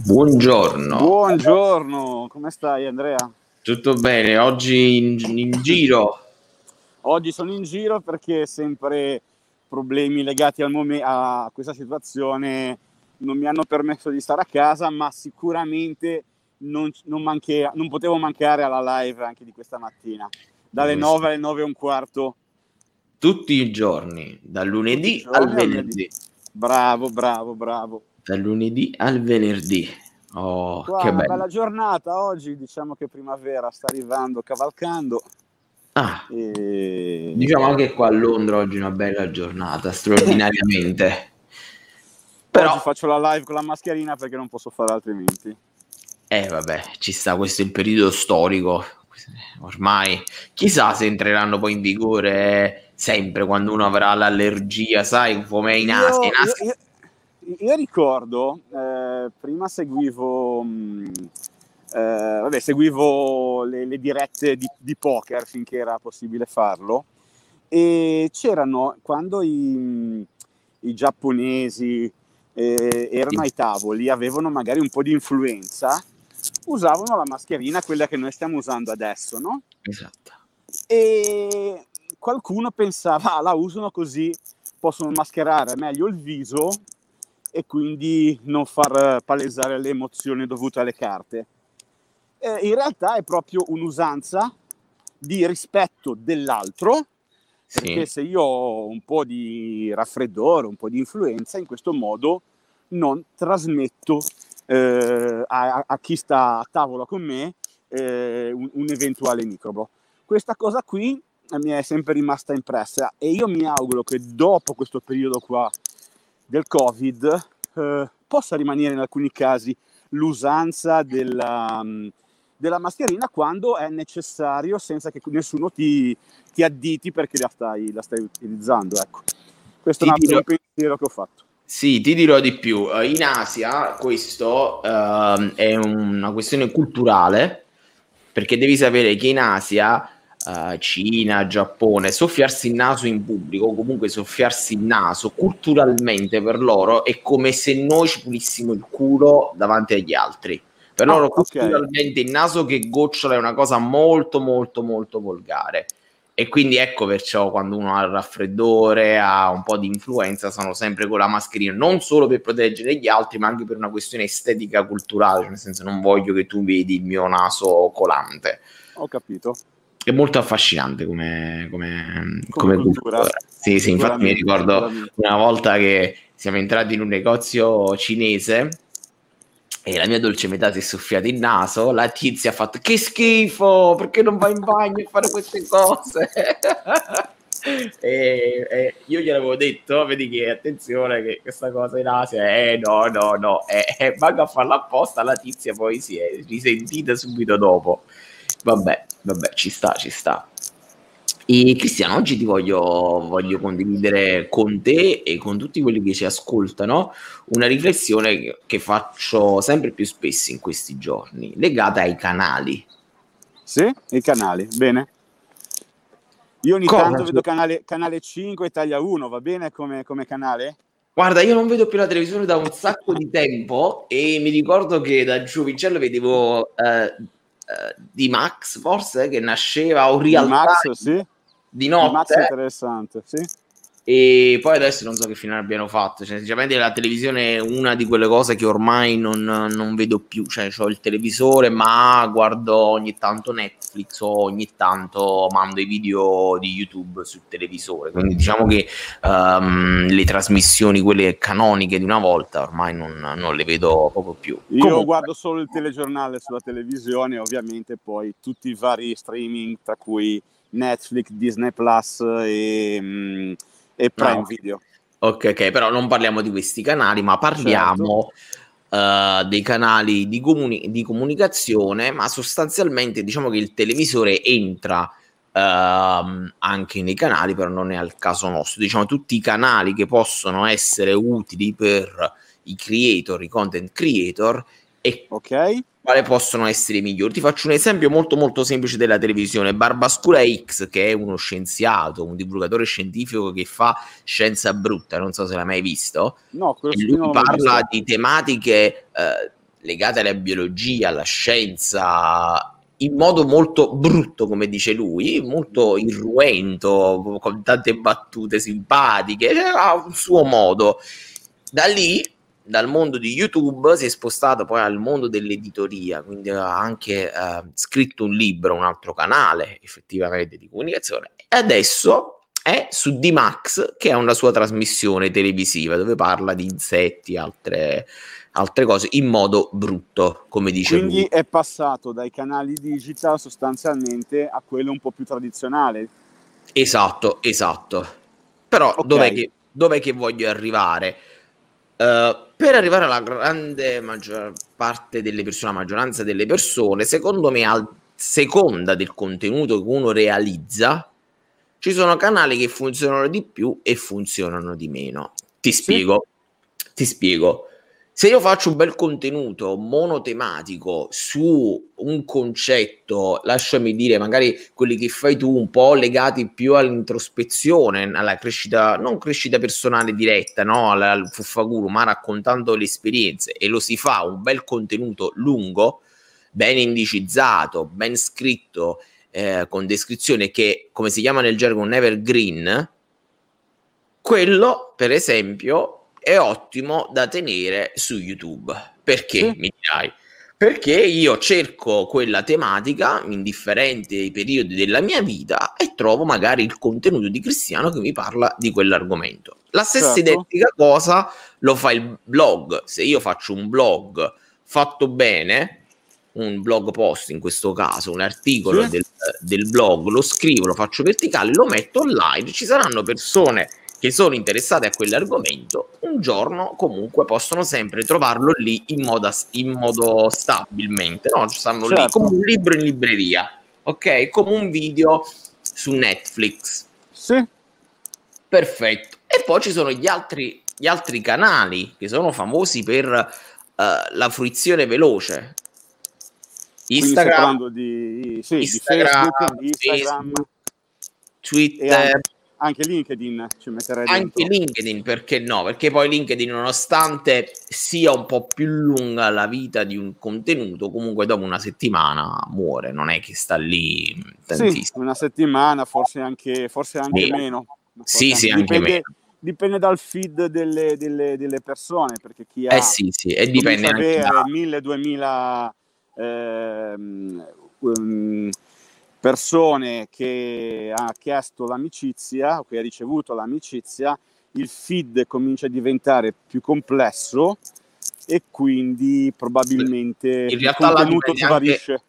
Buongiorno. Buongiorno, come stai Andrea? Tutto bene, oggi in, in giro. Oggi sono in giro perché sempre problemi legati al mom- a questa situazione non mi hanno permesso di stare a casa, ma sicuramente non, non, manche- non potevo mancare alla live anche di questa mattina, dalle 9 alle 9 e un quarto. Tutti i giorni, dal lunedì al venerdì. Bravo, bravo, bravo. Dal lunedì al venerdì. Oh, Qua, che una bello. bella giornata oggi, diciamo che primavera sta arrivando cavalcando. Ah, e... diciamo anche qua a Londra oggi una bella giornata, straordinariamente. Però oggi faccio la live con la mascherina perché non posso fare altrimenti. Eh vabbè, ci sta, questo è il periodo storico. Ormai chissà se entreranno poi in vigore sempre quando uno avrà l'allergia, sai, come in Asia. In Asia... Io, io, io ricordo, eh, prima seguivo, mh, eh, vabbè, seguivo le, le dirette di, di, poker finché era possibile farlo e c'erano quando i, i giapponesi eh, erano ai tavoli, avevano magari un po' di influenza, usavano la mascherina, quella che noi stiamo usando adesso, no? Esatto. E qualcuno pensava, ah, la usano così possono mascherare meglio il viso e quindi non far palesare le emozioni dovute alle carte. Eh, in realtà è proprio un'usanza di rispetto dell'altro, perché sì. se io ho un po' di raffreddore, un po' di influenza, in questo modo non trasmetto eh, a, a, chi sta a tavola con me eh, un, un, eventuale microbo. Questa cosa qui mi è sempre rimasta impressa e io mi auguro che dopo questo periodo qua del Covid eh, possa rimanere in alcuni casi l'usanza della, della, mascherina quando è necessario senza che nessuno ti, ti additi perché la stai, la stai utilizzando. Ecco. Questo ti è un altro dirò... pensiero che ho fatto. Sì, ti dirò di più. In Asia questo uh, è una questione culturale perché devi sapere che in Asia Uh, Cina, Giappone, soffiarsi il naso in pubblico, o comunque soffiarsi il naso culturalmente per loro è come se noi ci pulissimo il culo davanti agli altri. Per loro oh, culturalmente okay. il naso che gocciola è una cosa molto molto molto volgare. E quindi ecco perciò quando uno ha il raffreddore, ha un po' di influenza, sono sempre con la mascherina, non solo per proteggere gli altri, ma anche per una questione estetica culturale, cioè nel senso non voglio che tu vedi il mio naso colante. Ho capito è molto affascinante come, come, come, come cultura. Sì, sì, infatti mi ricordo una volta che siamo entrati in un negozio cinese e la mia dolce metà si è soffiata il naso, la tizia ha fatto che schifo, perché non vai in bagno a fare queste cose? e, e, io gliel'avevo detto, vedi che attenzione che questa cosa in Asia, eh no, no, no, eh, eh, vado a farla apposta, la tizia poi si è risentita subito dopo. Vabbè, vabbè, ci sta, ci sta. E Cristiano, oggi ti voglio, voglio, condividere con te e con tutti quelli che ci ascoltano una riflessione che, faccio sempre più spesso in questi giorni, legata ai canali. Sì, i canali, bene. Io ogni Cosa? tanto vedo canale, canale 5 Italia 1, va bene come, come canale? Guarda, io non vedo più la televisione da un sacco di tempo e mi ricordo che da giovincello vedevo eh, di Max forse che nasceva o Real di Max, sì. di notte. Di Max interessante, sì. E poi adesso non so che fine abbiano fatto. Cioè, sinceramente, la televisione è una di quelle cose che ormai non, non vedo più. Cioè, ho il televisore, ma guardo ogni tanto Netflix o ogni tanto mando i video di YouTube sul televisore. Quindi, diciamo che um, le trasmissioni, quelle canoniche di una volta, ormai non, non le vedo proprio più. Io Comunque. guardo solo il telegiornale sulla televisione, ovviamente, poi tutti i vari streaming, tra cui Netflix, Disney Plus e. Mh, e Prime no. Video. Ok, ok, però non parliamo di questi canali, ma parliamo certo. uh, dei canali di, comuni- di, comunicazione, ma sostanzialmente diciamo che il televisore entra uh, anche nei canali, però non è al caso nostro. Diciamo tutti i canali che possono essere utili per i creator, i content creator e ok quale possono essere i migliori. Ti faccio un esempio molto molto semplice della televisione. Barbascura X, che è uno scienziato, un divulgatore scientifico che fa scienza brutta, non so se l'hai mai visto. No, e lui parla di tematiche eh, legate alla biologia, alla scienza, in modo molto brutto, come dice lui, molto irruento, con tante battute simpatiche, cioè, ha un suo modo. Da lì, dal mondo di YouTube, si è spostato poi al mondo dell'editoria, quindi ha anche eh, scritto un libro, un altro canale effettivamente di comunicazione, e adesso è su D-Max, che è una sua trasmissione televisiva dove parla di insetti, altre altre cose in modo brutto, come dice Quindi lui. è passato dai canali digital sostanzialmente a quello un po' più tradizionale. Esatto, esatto. Però okay. dov'è, che, dov'è, che, voglio arrivare? Uh, per arrivare alla grande maggior parte delle persone, la maggioranza delle persone, secondo me, a seconda del contenuto che uno realizza, ci sono canali che funzionano di più e funzionano di meno. Ti spiego. Sì. Ti spiego. Se io faccio un bel contenuto monotematico su un concetto, lasciami dire, magari quelli che fai tu un po' legati più all'introspezione, alla crescita, non crescita personale diretta, no, al, al fuffaguru, ma raccontando le esperienze e lo si fa un bel contenuto lungo, ben indicizzato, ben scritto, eh, con descrizione che, come si chiama nel gergo, un evergreen, quello, per esempio, è ottimo da tenere su YouTube. Perché sì. mi dirai? Perché io cerco quella tematica in differenti periodi della mia vita e trovo magari il contenuto di Cristiano che mi parla di quell'argomento. La stessa certo. identica cosa lo fa il blog. Se io faccio un blog fatto bene, un blog post in questo caso, un articolo sì. del, del blog, lo scrivo, lo faccio verticale, lo metto online, ci saranno persone che sono interessate a quell'argomento, un giorno comunque possono sempre trovarlo lì in, modo, in modo stabilmente, no? Stanno certo. lì come un libro in libreria, ok? Come un video su Netflix. Sì. Perfetto. E poi ci sono gli altri, gli altri canali che sono famosi per uh, la fruizione veloce. Instagram, di, sì, Instagram, di Facebook, Instagram, Facebook, Twitter anche LinkedIn ci metterei Anche dentro. LinkedIn, perché no? Perché poi LinkedIn, nonostante sia un po' più lunga la vita di un contenuto, comunque dopo una settimana muore, non è che sta lì tantissimo. Sì, una settimana, forse anche, forse anche sì. meno. Sì, sì, anche dipende, meno. Dipende dal feed delle, delle, delle, persone, perché chi ha... Eh sì, sì, e dipende anche da... 1000-2000... Ehm, um, persone che ha chiesto l'amicizia o che ha ricevuto l'amicizia, il feed comincia a diventare più complesso e quindi probabilmente in realtà il contenuto. Anche,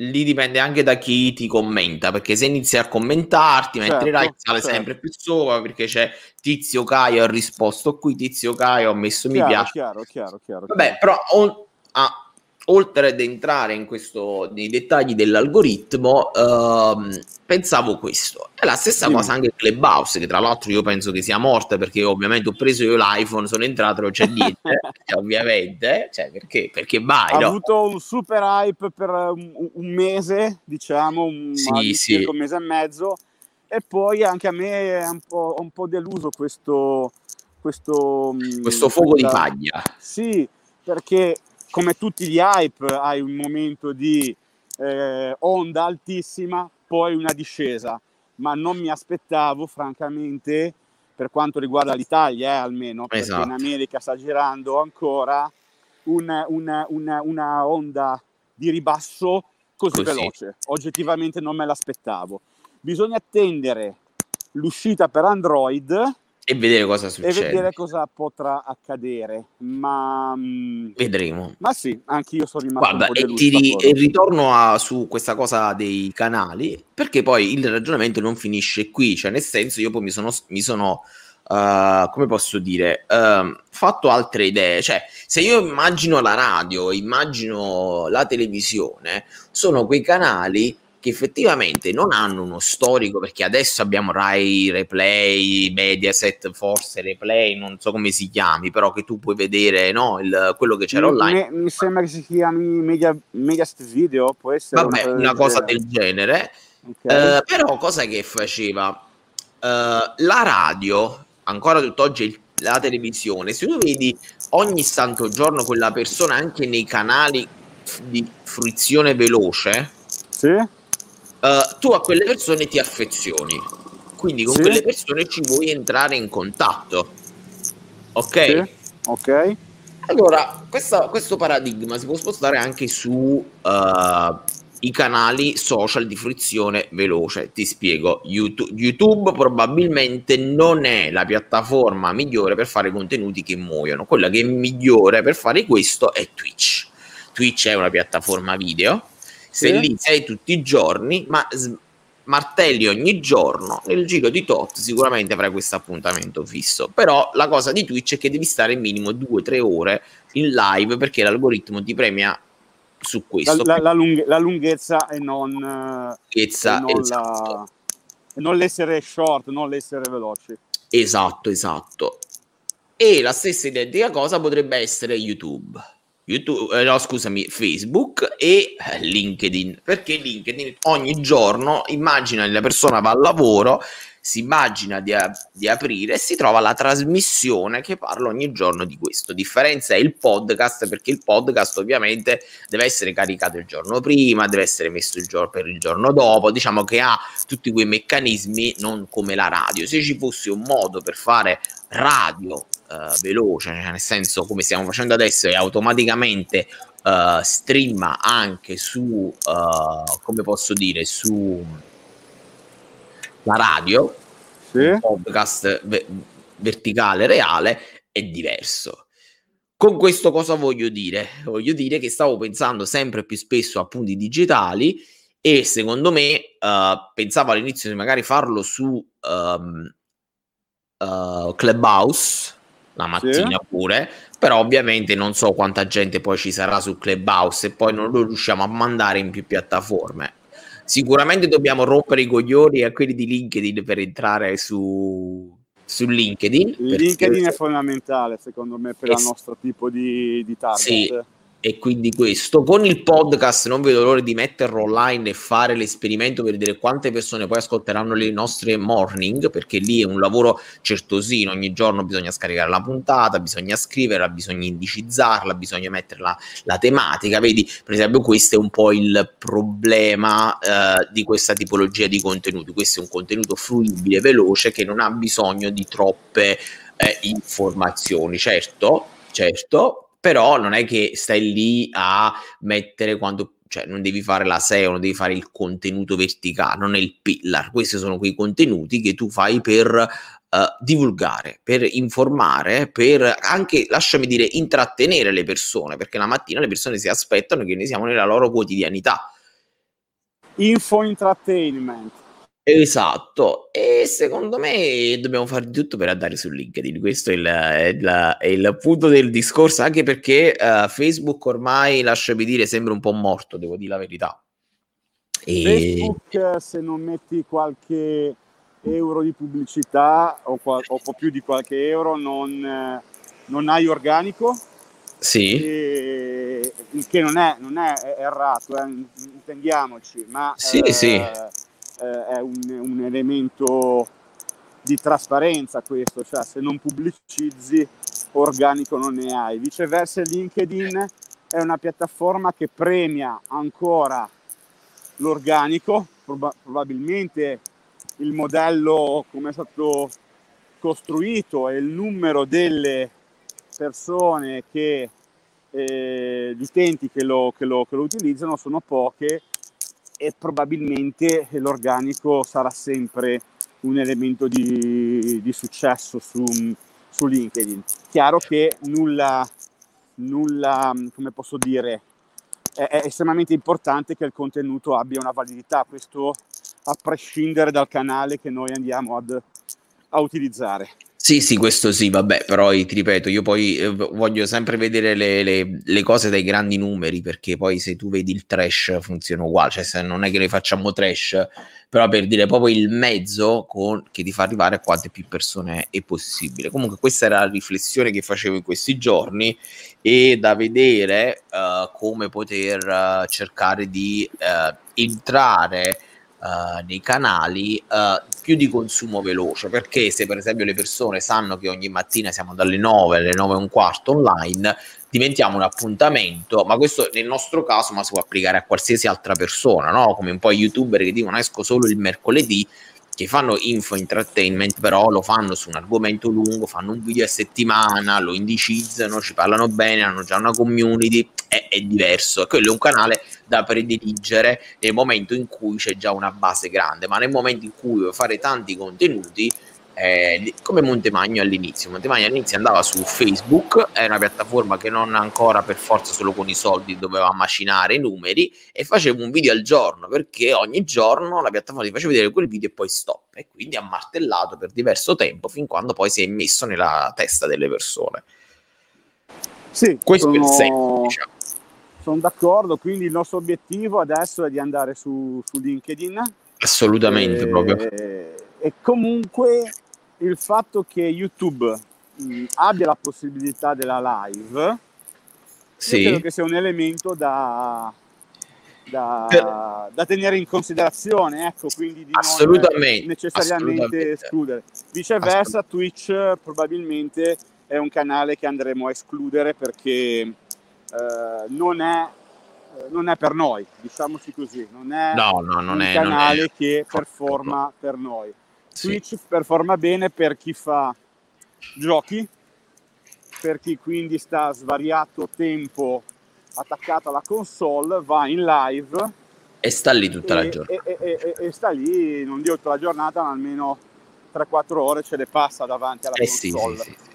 lì dipende anche da chi ti commenta, perché se inizi a commentarti, certo, like sale certo. sempre più sopra, perché c'è Tizio Caio ha risposto qui, Tizio Caio ha messo chiaro, mi piace. Chiaro, chiaro, chiaro. Vabbè, però on, ah, oltre ad entrare in questo, nei dettagli dell'algoritmo, ehm, pensavo questo. È la stessa sì. cosa anche Clubhouse, che tra l'altro io penso che sia morta perché ovviamente ho preso io l'iPhone, sono entrato, non c'è niente, ovviamente, cioè perché, perché vai, Ha no? avuto un super hype per un, un mese, diciamo, un, sì, sì. un mese e mezzo, e poi anche a me è un po', un po deluso questo... Questo, mm, questo fuoco questa... di paglia. Sì, perché come tutti gli hype hai un momento di eh, onda altissima, poi una discesa, ma non mi aspettavo francamente per quanto riguarda l'Italia, eh, almeno, esatto. perché in America sta girando ancora una, una, una, una onda di ribasso così, così veloce. Oggettivamente non me l'aspettavo. Bisogna attendere l'uscita per Android e vedere cosa succede. E vedere cosa potrà accadere. Ma mm, vedremo. Ma sì, anche io sono rimasto Guarda, e, ti, e ritorno a, su questa cosa dei canali, perché poi il ragionamento non finisce qui, cioè nel senso io poi mi sono, mi sono uh, come posso dire, uh, fatto altre idee, cioè se io immagino la radio, immagino la televisione, sono quei canali che effettivamente non hanno uno storico, perché adesso abbiamo Rai Replay, Mediaset, forse Replay, non so come si chiami, però che tu puoi vedere no, il, quello che c'era mi, online. Mi, sembra che si chiami Media, Mediaset Video, può essere. Vabbè, una cosa del genere. Okay. Uh, però cosa che faceva? Uh, la radio, ancora tutt'oggi il la televisione, se tu vedi ogni santo giorno quella persona anche nei canali di fruizione veloce, sì. Uh, tu a quelle persone ti affezioni. Quindi con sì. quelle persone ci vuoi entrare in contatto. Ok? Sì. Ok. Allora, questa, questo paradigma si può spostare anche su uh, i canali social di fruizione veloce. Ti spiego, YouTube, YouTube, probabilmente non è la piattaforma migliore per fare contenuti che muoiono. Quella che è migliore per fare questo è Twitch. Twitch è una piattaforma video, se sì. lì sei tutti i giorni, ma martelli ogni giorno, nel giro di tot sicuramente avrai questo appuntamento fisso. Però la cosa di Twitch è che devi stare minimo 2-3 ore in live perché l'algoritmo ti premia su questo. La, la, la, lunghe, la lunghezza e non, lunghezza, e non, esatto. e non l'essere short, non l'essere veloci. Esatto, esatto. E la stessa identica cosa potrebbe essere YouTube. YouTube, eh, no, scusami, Facebook e eh, LinkedIn. Perché LinkedIn ogni giorno immagina la persona va al lavoro si immagina di, di, aprire e si trova la trasmissione che parla ogni giorno di questo. Differenza è il podcast perché il podcast ovviamente deve essere caricato il giorno prima, deve essere messo il giorno per il giorno dopo, diciamo che ha tutti quei meccanismi non come la radio. Se ci fosse un modo per fare radio Uh, veloce, cioè nel senso come stiamo facendo adesso e automaticamente uh, streama anche su, uh, come posso dire, su la radio, sì. un podcast ve- verticale reale, è diverso. Con questo cosa voglio dire? Voglio dire che stavo pensando sempre più spesso a punti digitali e secondo me uh, pensavo all'inizio di magari farlo su um, uh, Clubhouse la mattina sì. pure, però ovviamente non so quanta gente poi ci sarà su Clubhouse e poi non lo riusciamo a mandare in più piattaforme. Sicuramente dobbiamo rompere i coglioni a quelli di LinkedIn per entrare su, su LinkedIn. LinkedIn è fondamentale secondo me per es- il nostro tipo di, di target. Sì, e quindi questo con il podcast non vedo l'ora di metterlo online e fare l'esperimento per vedere quante persone poi ascolteranno le nostre morning perché lì è un lavoro certosino ogni giorno bisogna scaricare la puntata bisogna scriverla bisogna indicizzarla bisogna mettere la, la tematica. Vedi per esempio questo è un po' il problema eh, di questa tipologia di contenuti. Questo è un contenuto fruibile veloce che non ha bisogno di troppe eh, informazioni. Certo certo però non è che stai lì a mettere quando cioè non devi fare la SEO, non devi fare il contenuto verticale, non è il pillar, questi sono quei contenuti che tu fai per uh, divulgare, per informare, per anche, lasciami dire, intrattenere le persone, perché la mattina le persone si aspettano che noi siamo nella loro quotidianità. Info entertainment. Esatto, e secondo me dobbiamo fare di tutto per andare su LinkedIn, questo è il, è il, è il punto del discorso, anche perché uh, Facebook ormai, lasciami dire, sembra un po' morto, devo dire la verità. E... Facebook, se non metti qualche euro di pubblicità o, qual- o po' più di qualche euro, non, non hai organico. Sì. E, che non è, non è errato, eh, intendiamoci, ma... Sì, eh, sì eh, è un, un, elemento di trasparenza questo, cioè se non pubblicizzi organico non ne hai. Viceversa LinkedIn è una piattaforma che premia ancora l'organico, prob- probabilmente il modello come è stato costruito e il numero delle persone che eh, gli utenti che lo, che, lo, che lo utilizzano sono poche e probabilmente l'organico sarà sempre un elemento di, di successo su, su, LinkedIn. Chiaro che nulla, nulla, come posso dire, è, è, estremamente importante che il contenuto abbia una validità, questo a prescindere dal canale che noi andiamo ad, a utilizzare. Sì, sì, questo sì, vabbè, però ti ripeto, io poi eh, voglio sempre vedere le, le, le, cose dai grandi numeri, perché poi se tu vedi il trash funziona uguale, cioè se non è che noi facciamo trash, però per dire proprio il mezzo con, che ti fa arrivare a quante più persone è possibile. Comunque questa era la riflessione che facevo in questi giorni e da vedere uh, come poter uh, cercare di uh, entrare uh, nei canali uh, più di consumo veloce, perché se per esempio le persone sanno che ogni mattina siamo dalle 9 alle 9 e un quarto online, diventiamo un appuntamento, ma questo nel nostro caso ma si può applicare a qualsiasi altra persona, no? come un po' youtuber che dicono esco solo il mercoledì, che fanno info entertainment, però lo fanno su un argomento lungo, fanno un video a settimana, lo indicizzano, ci parlano bene, hanno già una community, è, è diverso. Quello è un canale da prediligere nel momento in cui c'è già una base grande, ma nel momento in cui vuoi fare tanti contenuti eh, come Montemagno all'inizio. Montemagno all'inizio andava su Facebook, è una piattaforma che non ancora per forza solo con i soldi doveva macinare i numeri e faceva un video al giorno perché ogni giorno la piattaforma ti faceva vedere quel video e poi stop e quindi ha martellato per diverso tempo fin quando poi si è messo nella testa delle persone. Sì, questo sono... è il senso, diciamo. Sono d'accordo, quindi il nostro obiettivo adesso è di andare su, su LinkedIn. Assolutamente, e, proprio. E comunque il fatto che YouTube mh, abbia la possibilità della live sì. credo che sia un elemento da, da, per... da, tenere in considerazione, ecco, quindi di assolutamente, non necessariamente assolutamente. escludere. Viceversa, Twitch probabilmente è un canale che andremo a escludere perché eh, non, è, non, è, per noi, diciamoci così, non è no, no, non un è, canale è... che performa per noi. Switch sì. performa bene per chi fa giochi, per chi quindi sta svariato tempo attaccato alla console, va in live e sta lì tutta e, la giornata. E, e, e, sta lì, non dico tutta la giornata, ma almeno 3-4 ore ce le passa davanti alla eh console. Sì, sì.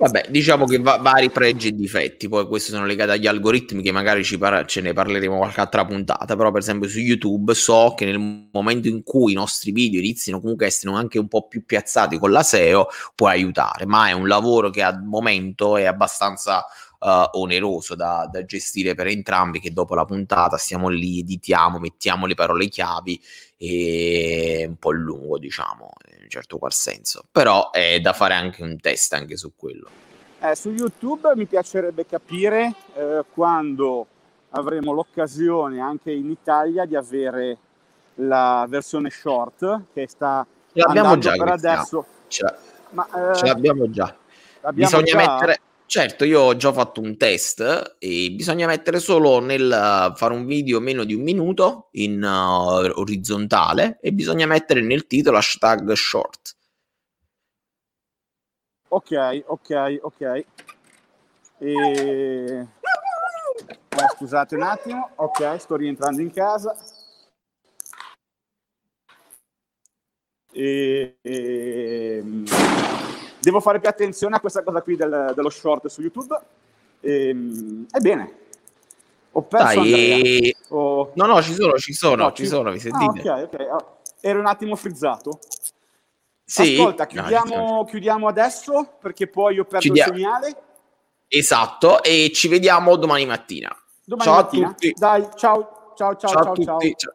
Vabbè, diciamo che va- vari pregi e difetti, poi questi sono legati agli algoritmi che magari par- ce ne parleremo qualche altra puntata, però per esempio su YouTube so che nel momento in cui i nostri video iniziano comunque a essere anche un po' più piazzati con la SEO può aiutare, ma è un lavoro che al momento è abbastanza uh, oneroso da, da, gestire per entrambi, che dopo la puntata stiamo lì, editiamo, mettiamo le parole chiavi e un po' lungo, diciamo, in un certo qual senso. Però è da fare anche un test anche su quello. Eh, su YouTube mi piacerebbe capire eh, quando avremo l'occasione anche in Italia di avere la versione short che sta ce l'abbiamo già per adesso. Ce, la... Ma, eh, ce l'abbiamo già. Bisogna già... mettere Certo, io ho già fatto un test e bisogna mettere solo nel fare un video meno di un minuto in uh, orizzontale e bisogna mettere nel titolo hashtag short. Ok, ok, ok. E... Eh, scusate un attimo, ok, sto rientrando in casa. E... e devo fare più attenzione a questa cosa qui del, dello short su YouTube. Ehm, ebbene, ho perso Dai, oh. No, no, ci sono, ci sono, no, ci, ci sono, mi sentite? Ah, ok, ok. Oh, ero un attimo frizzato. Sì. Ascolta, chiudiamo, no, chiudiamo adesso perché poi ho perso Chiudia- il segnale. Esatto, e ci vediamo domani mattina. Domani ciao mattina. a tutti. Dai, ciao, ciao, ciao, ciao. ciao, ciao. ciao.